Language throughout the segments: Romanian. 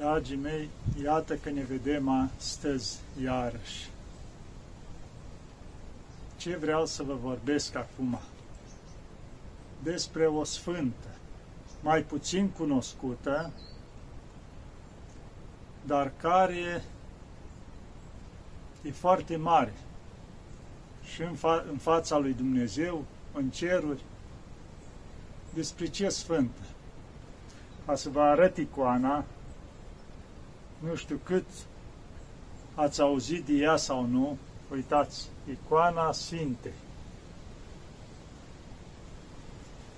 Dragii mei, iată că ne vedem astăzi iarăși. Ce vreau să vă vorbesc acum? Despre o sfântă, mai puțin cunoscută, dar care e foarte mare și în, fa- în fața lui Dumnezeu, în ceruri, despre ce sfântă. Ca să vă arăt icoana, nu știu cât ați auzit de ea sau nu, uitați, icoana Sfintei.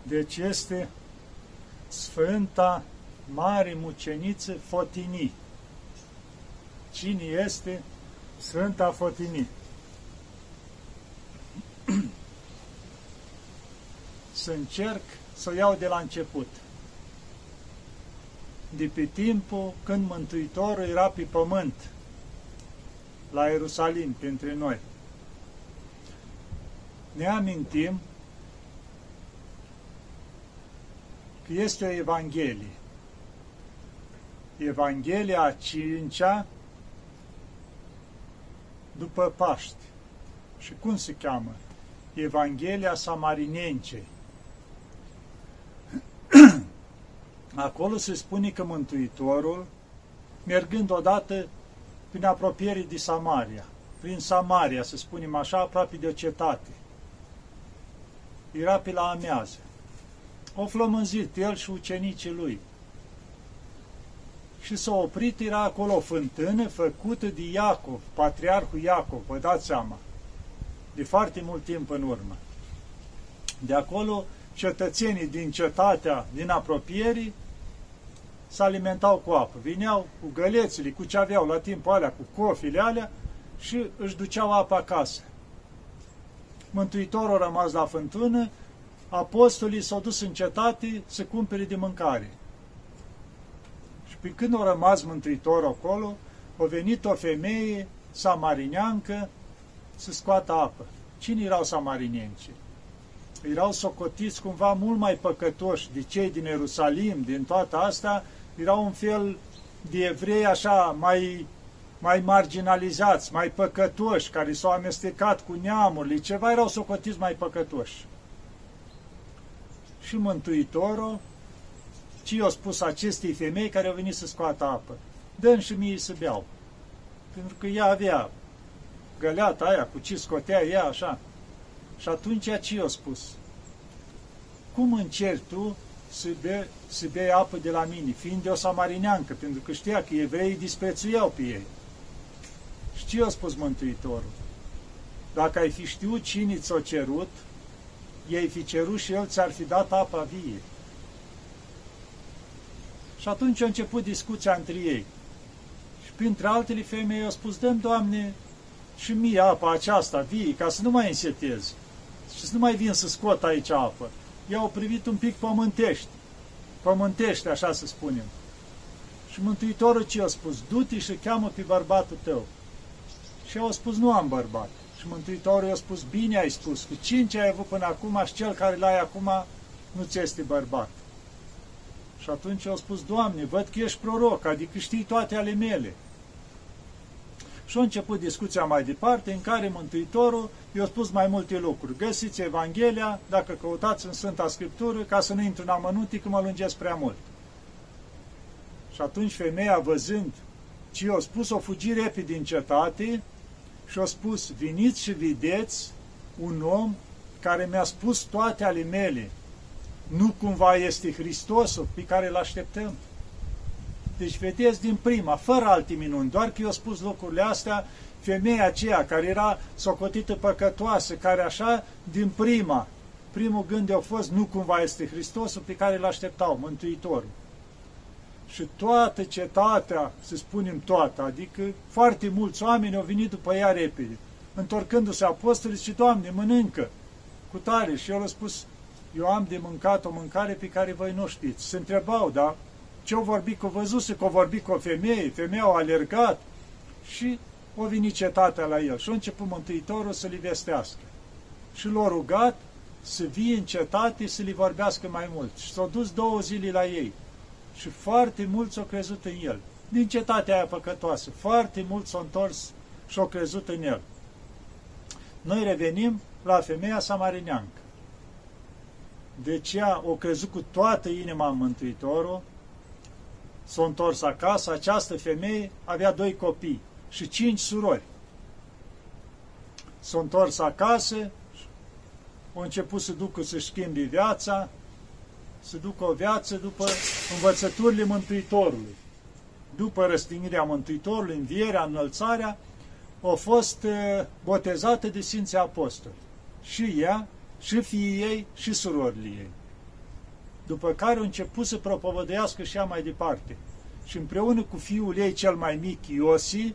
Deci este Sfânta Mare Muceniță Fotinii. Cine este Sfânta Fotinii? să încerc să o iau de la început de pe timpul când Mântuitorul era pe pământ, la Ierusalim, printre noi. Ne amintim că este o Evanghelie. Evanghelia a cincea după Paști. Și cum se cheamă? Evanghelia Samarinenței. Acolo se spune că Mântuitorul, mergând odată prin apropierii de Samaria, prin Samaria, să spunem așa, aproape de o cetate, era pe la amiază. O flămânzit el și ucenicii lui. Și s-a oprit, era acolo o fântână făcută de Iacov, patriarhul Iacov, vă dați seama, de foarte mult timp în urmă. De acolo, cetățenii din cetatea, din apropierii, se alimentau cu apă. Vineau cu gălețile, cu ce aveau la timpul alea, cu cofile alea și își duceau apă acasă. Mântuitorul a rămas la fântână, apostolii s-au dus în cetate să cumpere de mâncare. Și pe când a rămas Mântuitorul acolo, a venit o femeie samarineancă să scoată apă. Cine erau samarinienci? Erau socotiți cumva mult mai păcătoși de cei din Ierusalim, din toată asta, erau un fel de evrei așa mai, mai marginalizați, mai păcătoși, care s-au amestecat cu neamurile, ceva erau socotiți mai păcătoși. Și Mântuitorul, ce i-a spus acestei femei care au venit să scoată apă? dă și mie să beau. Pentru că ea avea găleata aia cu ce scotea ea așa. Și atunci ce i-a spus? Cum încerci tu să bea, să bea apă de la mine, fiind de o samarineancă, pentru că știa că evreii disprețuiau pe ei. Și ce a spus Mântuitorul? Dacă ai fi știut cine ți-o cerut, ei fi cerut și el ți-ar fi dat apa vie. Și atunci a început discuția între ei. Și printre altele femei au spus, dăm, Doamne, și mie apa aceasta vie, ca să nu mai însetez și să nu mai vin să scot aici apă i-au privit un pic pământești, pământești, așa să spunem. Și Mântuitorul ce a spus? Du-te și cheamă pe bărbatul tău. Și au spus, nu am bărbat. Și Mântuitorul i-a spus, bine ai spus, cu cinci ai avut până acum și cel care l-ai acum nu ți este bărbat. Și atunci au spus, Doamne, văd că ești proroc, adică știi toate ale mele. Și a început discuția mai departe, în care Mântuitorul i-a spus mai multe lucruri. Găsiți Evanghelia, dacă căutați în Sfânta Scriptură, ca să nu intru în amănunte, că mă lungesc prea mult. Și atunci femeia, văzând ce i-a spus, o fugi repede din cetate și a spus, veniți și vedeți un om care mi-a spus toate ale mele. Nu cumva este Hristosul pe care îl așteptăm? Deci vedeți din prima, fără alte minuni, doar că eu spus lucrurile astea, femeia aceea care era socotită păcătoasă, care așa, din prima, primul gând a fost, nu cumva este Hristosul pe care îl așteptau, Mântuitorul. Și toată cetatea, să spunem toată, adică foarte mulți oameni au venit după ea repede. Întorcându-se apostolii și Doamne, mănâncă cu tare. Și el a spus, eu am de mâncat o mâncare pe care voi nu știți. Se întrebau, da, ce-o vorbit cu văzuse, că o vorbit cu o femeie, femeia a alergat și o venit cetatea la el. Și a început Mântuitorul să-l vestească. Și l-a rugat să vie în cetate să li vorbească mai mult. Și s-au dus două zile la ei. Și foarte mulți au crezut în el. din cetatea aia păcătoasă. Foarte mult s-au întors și au crezut în el. Noi revenim la femeia samarineancă. Deci ea o crezut cu toată inima în Mântuitorul, s-a întors acasă, această femeie avea doi copii și cinci surori. S-a întors acasă, a început să ducă să schimbi viața, să ducă o viață după învățăturile Mântuitorului. După răstignirea Mântuitorului, învierea, înălțarea, au fost eh, botezate de Sfinții Apostoli. Și ea, și fiii ei, și surorile ei. După care au început să propovădească și ea mai departe. Și împreună cu fiul ei cel mai mic, Iosi,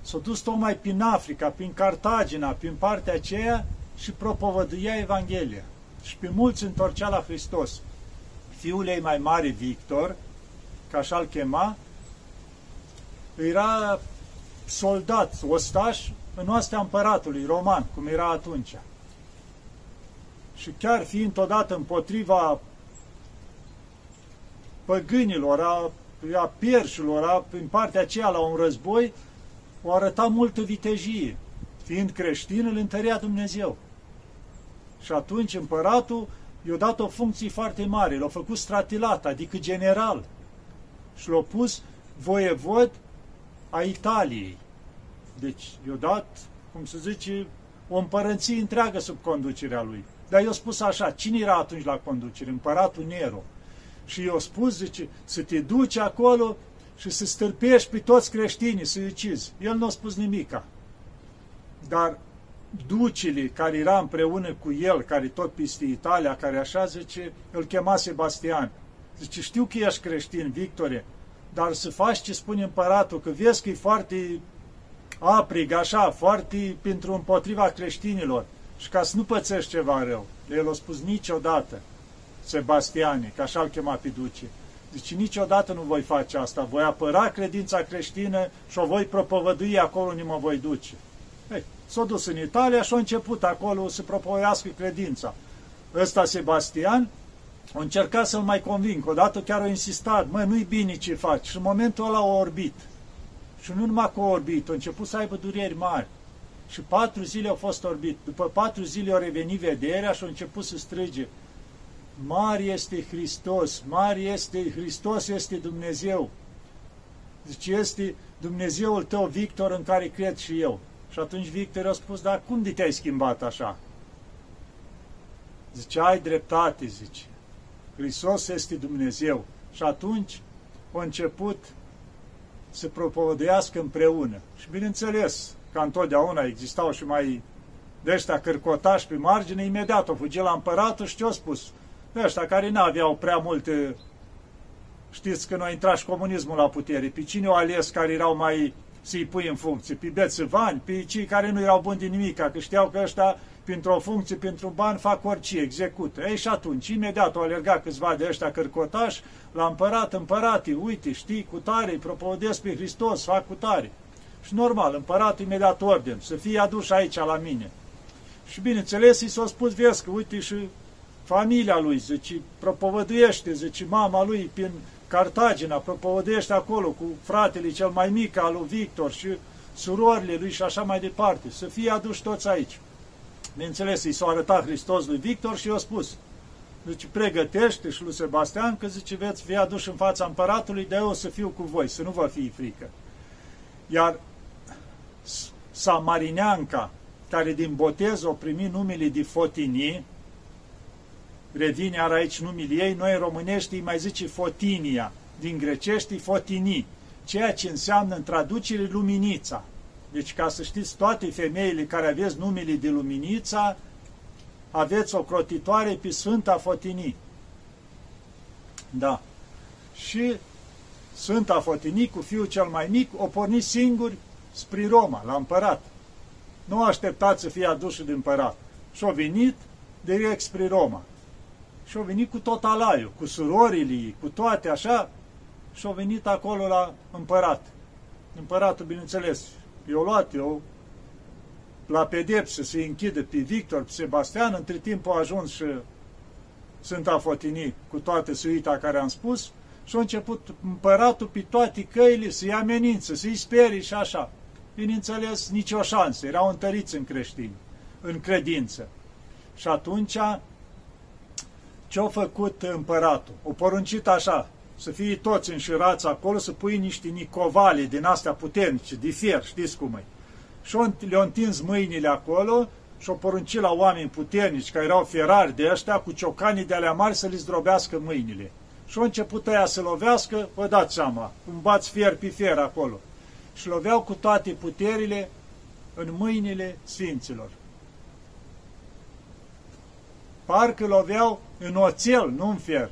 s-a dus tocmai prin Africa, prin Cartagina, prin partea aceea și propovăduia Evanghelia. Și pe mulți întorcea la Hristos. Fiul ei mai mare, Victor, ca așa-l chema, era soldat, ostaș în oastea împăratului roman, cum era atunci. Și chiar fiind odată împotriva păgânilor, a, a pierșilor, a, în partea aceea la un război, o arăta multă vitejie. Fiind creștin, îl întărea Dumnezeu. Și atunci împăratul i-a dat o funcție foarte mare, l-a făcut stratilat, adică general. Și l-a pus voievod a Italiei. Deci i-a dat, cum se zice, o împărăție întreagă sub conducerea lui. Dar i-a spus așa, cine era atunci la conducere? Împăratul Nero. Și i-a spus, zice, să te duci acolo și să stârpești pe toți creștinii, să-i ucizi. El nu a spus nimica. Dar ducele care era împreună cu el, care tot peste Italia, care așa zice, îl chema Sebastian. Zice, știu că ești creștin, Victore, dar să faci ce spune împăratul, că vezi că e foarte aprig, așa, foarte pentru împotriva creștinilor și ca să nu pățești ceva rău. El a spus niciodată, Sebastiane, că așa îl chema pe duce. Zice, niciodată nu voi face asta, voi apăra credința creștină și o voi propovădui acolo unde mă voi duce. Ei, s-a dus în Italia și a început acolo să propoiască credința. Ăsta, Sebastian, a încercat să-l mai conving, odată chiar a insistat, mă, nu-i bine ce faci. Și în momentul ăla a orbit. Și nu numai că a orbit, a început să aibă dureri mari. Și patru zile au fost orbit. După patru zile au revenit vederea și a început să strige, Mare este Hristos, mare este Hristos, este Dumnezeu. Deci este Dumnezeul tău, Victor, în care cred și eu. Și atunci Victor a spus, dar cum de te-ai schimbat așa? Zice, ai dreptate, zice. Hristos este Dumnezeu. Și atunci a început să propovăduiască împreună. Și bineînțeles, ca întotdeauna existau și mai de ăștia cărcotași pe margine, imediat o fugi la împăratul și ce-a spus? De ăștia care n-aveau prea multe... Știți că noi intrat și comunismul la putere. Pe cine au ales care erau mai să-i pui în funcție? Pe bețăvani, pe cei care nu erau buni din nimic, că știau că ăștia, pentru o funcție, pentru un ban, fac orice, execută. Ei, și atunci, imediat au alergat câțiva de ăștia cărcotași la împărat, împărate, uite, știi, cu tare, îi pe Hristos, fac cu tare. Și normal, împăratul imediat orden, să fie adus aici la mine. Și bineînțeles, i s-a spus, vezi că, uite, și familia lui, zice, propovăduiește, zice, mama lui prin Cartagina, propovăduiește acolo cu fratele cel mai mic al lui Victor și surorile lui și așa mai departe, să fie aduși toți aici. Bineînțeles, i s-a arătat Hristos lui Victor și i-a spus, zice, pregătește și lui Sebastian că, zice, veți fi aduși în fața împăratului, de eu o să fiu cu voi, să nu vă fie frică. Iar Samarineanca, care din botez o primi numele de Fotinii, revine iar aici numele ei, noi în românești îi mai zice Fotinia, din grecești Fotinii, ceea ce înseamnă în traducere luminița. Deci ca să știți, toate femeile care aveți numele de luminița, aveți o crotitoare pe Sfânta Fotinii. Da. Și Sfânta Fotinii, cu fiul cel mai mic, o porni singuri spre Roma, la împărat. Nu așteptat să fie aduși de împărat. Și-au venit direct spre Roma. Și-au venit cu tot alaiul, cu surorile, cu toate așa, și-au venit acolo la împărat. Împăratul, bineînțeles, i-au luat eu la pedepsă să-i închidă pe Victor, pe Sebastian, între timp au ajuns și Sfânta Fotinii cu toată suita care am spus Și a început împăratul pe toate căile să-i amenință, să-i sperii și așa. Bineînțeles, nicio șansă, erau întăriți în creștini, în credință. Și atunci, ce-a făcut împăratul? O poruncit așa, să fie toți înșirați acolo, să pui niște nicovale din astea puternice, de fier, știți cum e. Și le-au întins mâinile acolo și au poruncit la oameni puternici, care erau fierari de ăștia, cu ciocanii de alea mari să li zdrobească mâinile. Și au început aia să lovească, vă dați seama, cum bați fier pe fier acolo. Și loveau cu toate puterile în mâinile sfinților. Parcă loveau în oțel, nu în fier.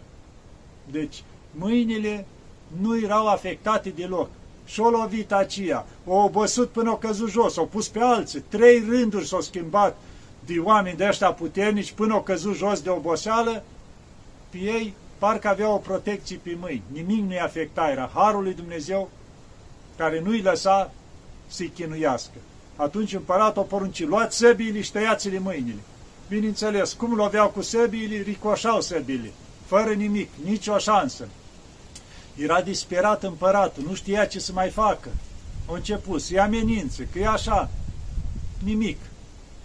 Deci, mâinile nu erau afectate deloc. Și-o lovit aceea, o obăsut până o căzut jos, o pus pe alții, trei rânduri s-au schimbat de oameni de ăștia puternici până o căzut jos de oboseală, pe ei parcă aveau o protecție pe mâini, nimic nu-i afecta, era Harul lui Dumnezeu care nu-i lăsa să-i chinuiască. Atunci împăratul a poruncit, luați săbiile și tăiați-le mâinile. Bineînțeles, cum loveau cu săbiile, ricoșau săbiile, fără nimic, nicio șansă. Era disperat împăratul, nu știa ce să mai facă. A început să-i amenințe, că e așa, nimic.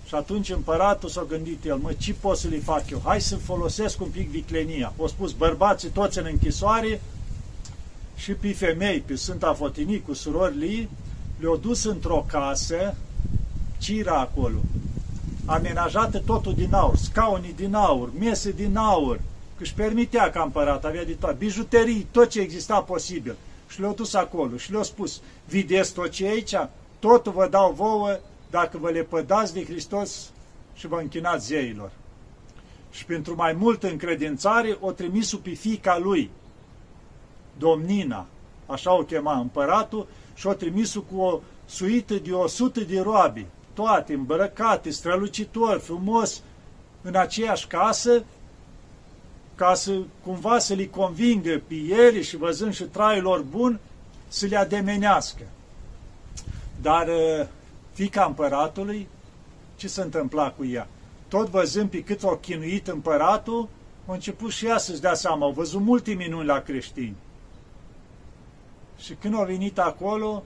Și atunci împăratul s-a gândit el, mă, ce pot să le fac eu? Hai să folosesc un pic viclenia. Au spus bărbații toți în închisoare și pe femei, pe Sfânta Fotinii cu surorile ei, le-au dus într-o casă, cira acolo, amenajată totul din aur, scaunii din aur, mese din aur, că își permitea ca împărat, avea de toate, bijuterii, tot ce exista posibil. Și le-au dus acolo și le-au spus, vedeți tot ce e aici? Totul vă dau vouă dacă vă lepădați de Hristos și vă închinați zeilor. Și pentru mai multă încredințare o trimis pe fiica lui, domnina, așa o chema împăratul, și o trimis cu o suită de o sută de roabi, toate îmbrăcate, strălucitori, frumos, în aceeași casă, ca să cumva să li convingă pe ele și văzând și traiul lor bun, să le ademenească. Dar uh, fica împăratului, ce se întâmpla cu ea? Tot văzând pe cât o chinuit împăratul, a început și ea să-și dea seama, au văzut multe minuni la creștini. Și când au venit acolo,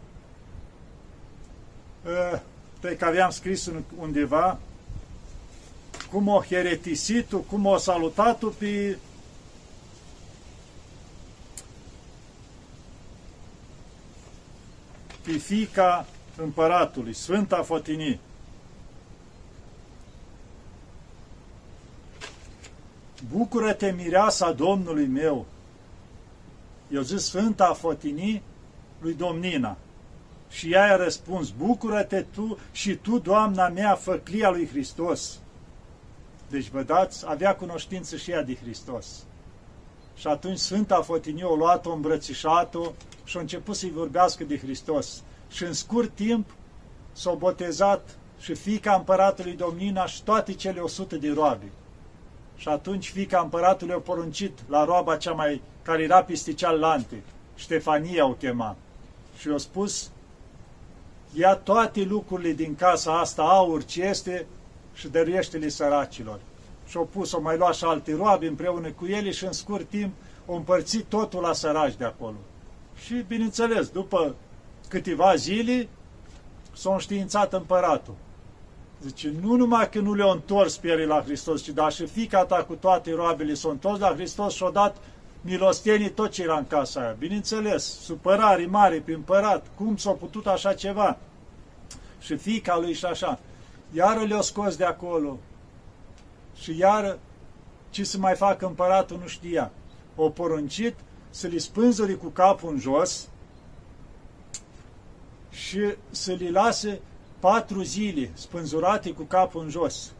uh, pe care aveam scris undeva, cum o heretisit cum o salutat pe pe fica împăratului, Sfânta Fotinii. Bucură-te, mireasa Domnului meu! Eu zis Sfânta Fotinii lui Domnina. Și ea a răspuns, bucură-te tu și tu, Doamna mea, făclia lui Hristos. Deci, vă dați, avea cunoștință și ea de Hristos. Și atunci Sfânta Fotinie o luat-o, îmbrățișat-o și a început să-i vorbească de Hristos. Și în scurt timp s-a botezat și fica împăratului Domnina și toate cele 100 de roabe. Și atunci fica împăratului a poruncit la roaba cea mai, care era peste cealaltă, Ștefania o chema. Și i-a spus, ia toate lucrurile din casa asta, aur ce este, și dăruiește-le săracilor. Și au pus, o mai luat și alte roabe împreună cu ele și în scurt timp au împărțit totul la săraci de acolo. Și, bineînțeles, după câteva zile, s-a înștiințat împăratul. Zice, nu numai că nu le-au întors pe ele la Hristos, ci dar și fica ta cu toate roabele s-au întors la Hristos și-au dat milostenii tot ce era în casa aia. Bineînțeles, supărare mare pe împărat, cum s-a putut așa ceva? Și fica lui și așa. Iară le-au scos de acolo. Și iară ce să mai facă împăratul nu știa. O poruncit să li spânzuri cu capul în jos și să li lase patru zile spânzurate cu capul în jos.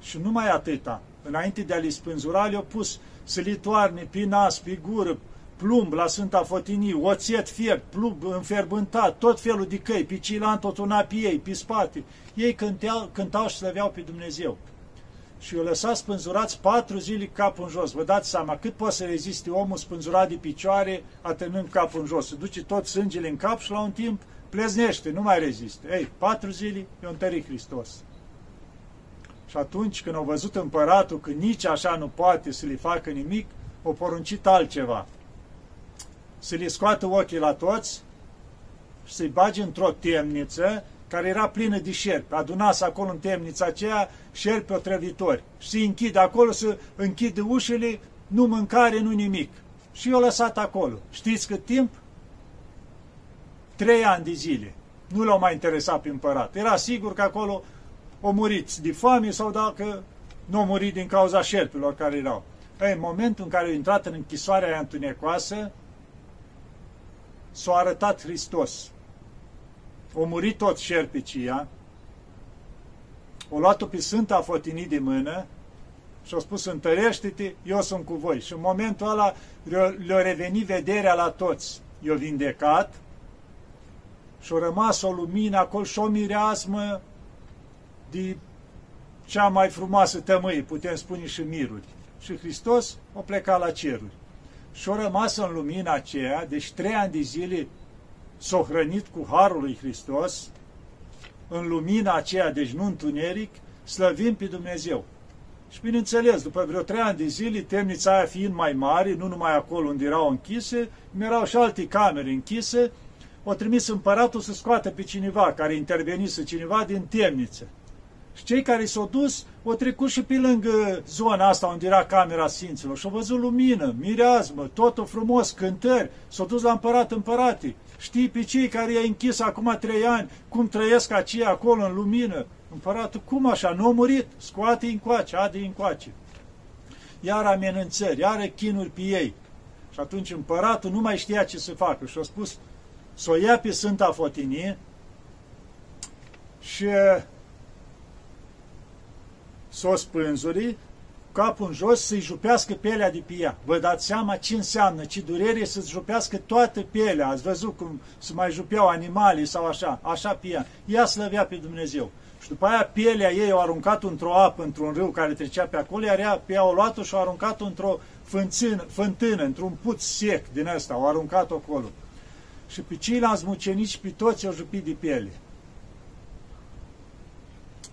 Și numai atâta. Înainte de a li spânzura, le-au pus să li toarne pe nas, pe gură, plumb la Sfânta Fotinii, oțet fiert, plumb înferbântat, tot felul de căi, pe cilan tot una pe ei, pe spate. Ei cântau, cântau și slăveau pe Dumnezeu. Și o lăsat spânzurați patru zile capul în jos. Vă dați seama cât poate să reziste omul spânzurat de picioare, atârnând capul în jos. Se duce tot sângele în cap și la un timp pleznește, nu mai rezistă. Ei, patru zile e un întărit Hristos. Și atunci când au văzut împăratul că nici așa nu poate să le facă nimic, o poruncit altceva să le scoată ochii la toți și să-i bage într-o temniță care era plină de șerpi. Adunați acolo în temnița aceea șerpi otrăvitori și se închide acolo, să închide ușile, nu mâncare, nu nimic. Și eu lăsat acolo. Știți cât timp? Trei ani de zile. Nu l-au mai interesat pe împărat. Era sigur că acolo o muriți de foame sau dacă nu au murit din cauza șerpilor care erau. Păi, în momentul în care au intrat în închisoarea aia întunecoasă, s-a arătat Hristos. O murit tot șerpicia, o luat-o pe Sfânta Fotinii de mână și a spus, întărește-te, eu sunt cu voi. Și în momentul ăla le-a revenit vederea la toți. I-a vindecat și a rămas o lumină acolo și o mireasmă de cea mai frumoasă tămâie, putem spune și miruri. Și Hristos a plecat la ceruri. Și a rămas în lumina aceea, deci trei ani de zile s-a hrănit cu Harul lui Hristos, în lumina aceea, deci nu întuneric, slăvim pe Dumnezeu. Și bineînțeles, după vreo trei ani de zile, temnița aia fiind mai mare, nu numai acolo unde erau închise, erau și alte camere închise, o trimis împăratul să scoată pe cineva care intervenise, cineva din temniță. Și cei care s-au dus, au trecut și pe lângă zona asta unde era camera Sfinților și au văzut lumină, mireazmă, totul frumos, cântări, s-au dus la împărat împăratii. Știi pe cei care i-a închis acum trei ani, cum trăiesc aceia acolo în lumină? Împăratul, cum așa? Nu a murit? Scoate-i încoace, ade încoace. Iar amenințări, iar chinuri pe ei. Și atunci împăratul nu mai știa ce să facă și a spus să o ia pe Sfânta Fotinie și să o spânzuri, capul în jos, să-i jupească pielea de pe ea. Vă dați seama ce înseamnă, ce durere să-ți jupească toată pielea. Ați văzut cum se mai jupeau animale sau așa, așa pe ea. Ea slăvea pe Dumnezeu. Și după aia pielea ei o aruncat într-o apă, într-un râu care trecea pe acolo, iar ea, pe ea o luat-o și o aruncat într-o fântână, fântână într-un puț sec din ăsta, o aruncat acolo. Și pe ceilalți mucenici, pe toți o jupit de piele.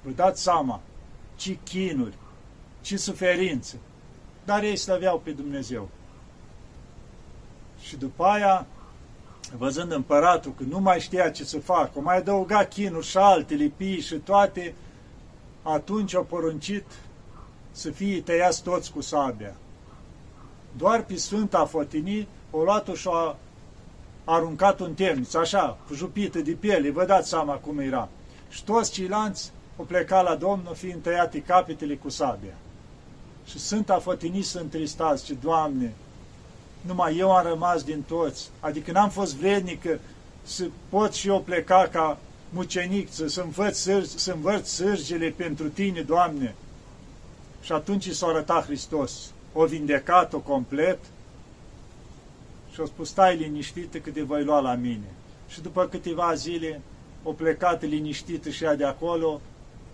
Vă dați seama, ce chinuri, ce suferință. Dar ei slăveau pe Dumnezeu. Și după aia, văzând împăratul că nu mai știa ce să facă, o mai adăuga chinuri și altele, pii și toate, atunci au poruncit să fie tăiați toți cu sabia. Doar pe Sfânta Fotinii o luat-o și a aruncat un temniță, așa, jupită de piele, vă dați seama cum era. Și toți ceilalți o pleca la Domnul fiind tăiate capetele cu sabia. Și Sfânta Fătinii să întristați, ce Doamne, numai eu am rămas din toți, adică n-am fost vrednic să pot și eu pleca ca mucenic, să, învăț, să învăț sârgele pentru Tine, Doamne. Și atunci s-a arătat Hristos. O vindecat-o complet și a spus, stai liniștită că te voi lua la mine. Și după câteva zile, o plecat liniștită și ea de acolo,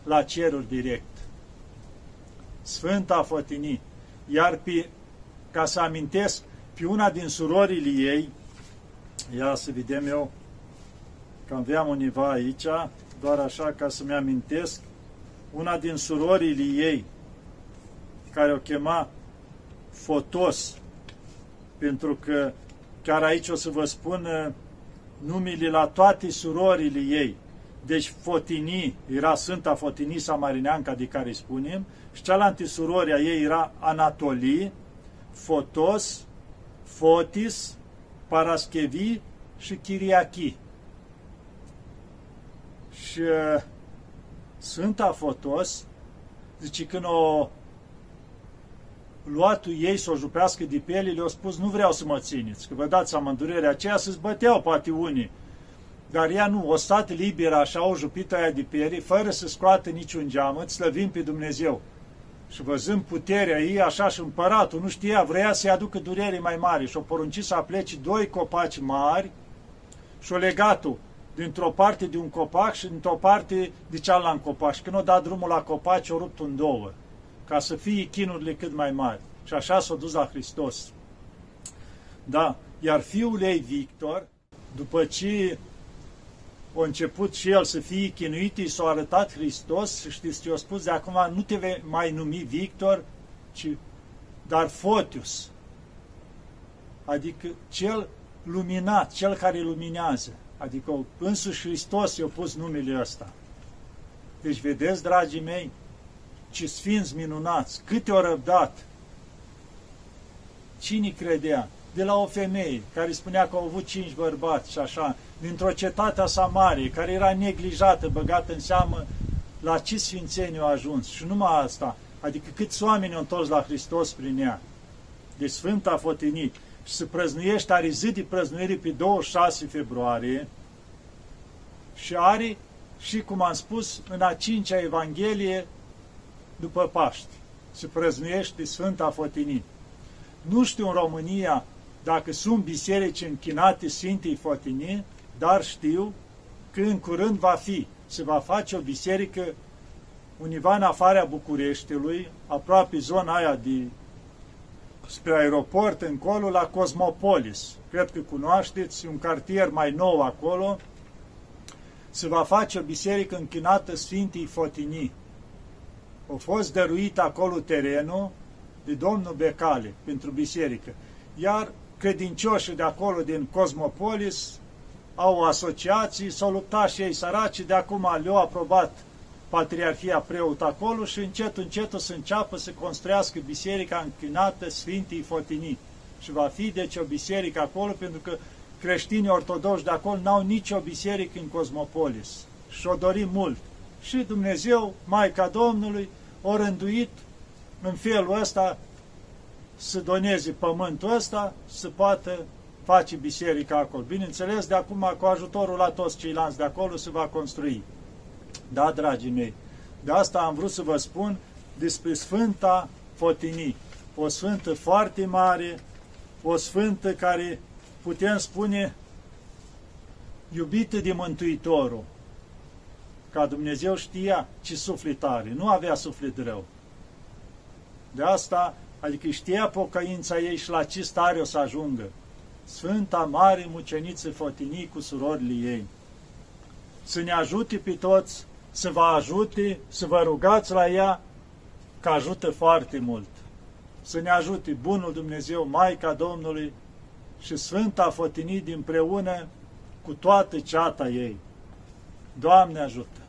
la cerul direct. Sfânta Fătinii, iar pe, ca să amintesc, pe una din surorile ei, ia să vedem eu, că aveam univa aici, doar așa ca să-mi amintesc, una din surorile ei, care o chema Fotos, pentru că chiar aici o să vă spun uh, numele la toate surorile ei. Deci Fotini era Sfânta Fotini Samarineanca de care spunem și cealaltă suroria ei era Anatolii, Fotos, Fotis, Paraschevi și Chiriachi. Și uh, Sfânta Fotos, zice, când o luatul ei să o jupească de piele, le-au spus, nu vreau să mă țineți, că vă dați seama, în durerea aceea să-ți băteau poate unii dar ea nu, o stat liberă așa, o jupită aia de piele, fără să scoată niciun geamăt, slăvim pe Dumnezeu. Și văzând puterea ei, așa și împăratul, nu știa, vrea să-i aducă durere mai mare și o porunci să aplece doi copaci mari și o legat-o dintr-o parte de un copac și dintr-o parte de cealaltă copac. Și când o dat drumul la copaci, o rupt în două, ca să fie chinurile cât mai mari. Și așa s-a dus la Hristos. Da, iar fiul ei, Victor, după ce a început și el să fie chinuit, i s-a arătat Hristos și știți ce a spus? De acum nu te vei mai numi Victor, ci dar Fotius. Adică cel luminat, cel care luminează. Adică însuși Hristos i-a pus numele ăsta. Deci vedeți, dragii mei, ce sfinți minunați, câte o răbdat. Cine credea? De la o femeie care spunea că au avut cinci bărbați și așa, dintr-o cetate a Samarie, care era neglijată, băgată în seamă, la ce sfințenie au ajuns. Și numai asta, adică câți oameni au întors la Hristos prin ea. Deci Sfânta Fotinii și se prăznuiește, are zi de prăznuire pe 26 februarie și are și, cum am spus, în a cincea Evanghelie după Paști. Se prăznuiește Sfânta Fotinii. Nu știu în România dacă sunt biserici închinate Sfintei Fotinii, dar știu că în curând va fi. Se va face o biserică univa în afara Bucureștiului, aproape zona aia de spre aeroport, încolo, la Cosmopolis. Cred că cunoașteți, un cartier mai nou acolo. Se va face o biserică închinată Sfintii Fotinii. A fost dăruit acolo terenul de domnul Becale pentru biserică. Iar credincioșii de acolo, din Cosmopolis, au asociații, s-au luptat și ei săraci, de acum le-au aprobat Patriarhia preot acolo și încet, încet o să înceapă să construiască biserica închinată Sfintii Fotinii. Și va fi deci o biserică acolo, pentru că creștinii ortodoxi de acolo n-au nicio biserică în Cosmopolis. Și o dorim mult. Și Dumnezeu, Maica Domnului, o rânduit în felul ăsta să doneze pământul ăsta, să poată face biserica acolo. Bineînțeles, de acum, cu ajutorul la toți ceilalți de acolo, se va construi. Da, dragii mei, de asta am vrut să vă spun despre Sfânta Fotinii. O sfântă foarte mare, o sfântă care putem spune iubită de Mântuitorul. Ca Dumnezeu știa ce suflet are, nu avea suflet rău. De asta, adică știa pocăința ei și la ce stare o să ajungă. Sfânta Mare Muceniță Fotinii cu surorile ei. Să ne ajute pe toți să vă ajute, să vă rugați la ea, că ajută foarte mult. Să ne ajute Bunul Dumnezeu, Maica Domnului și Sfânta Fătinii împreună cu toată ceata ei. Doamne ajută!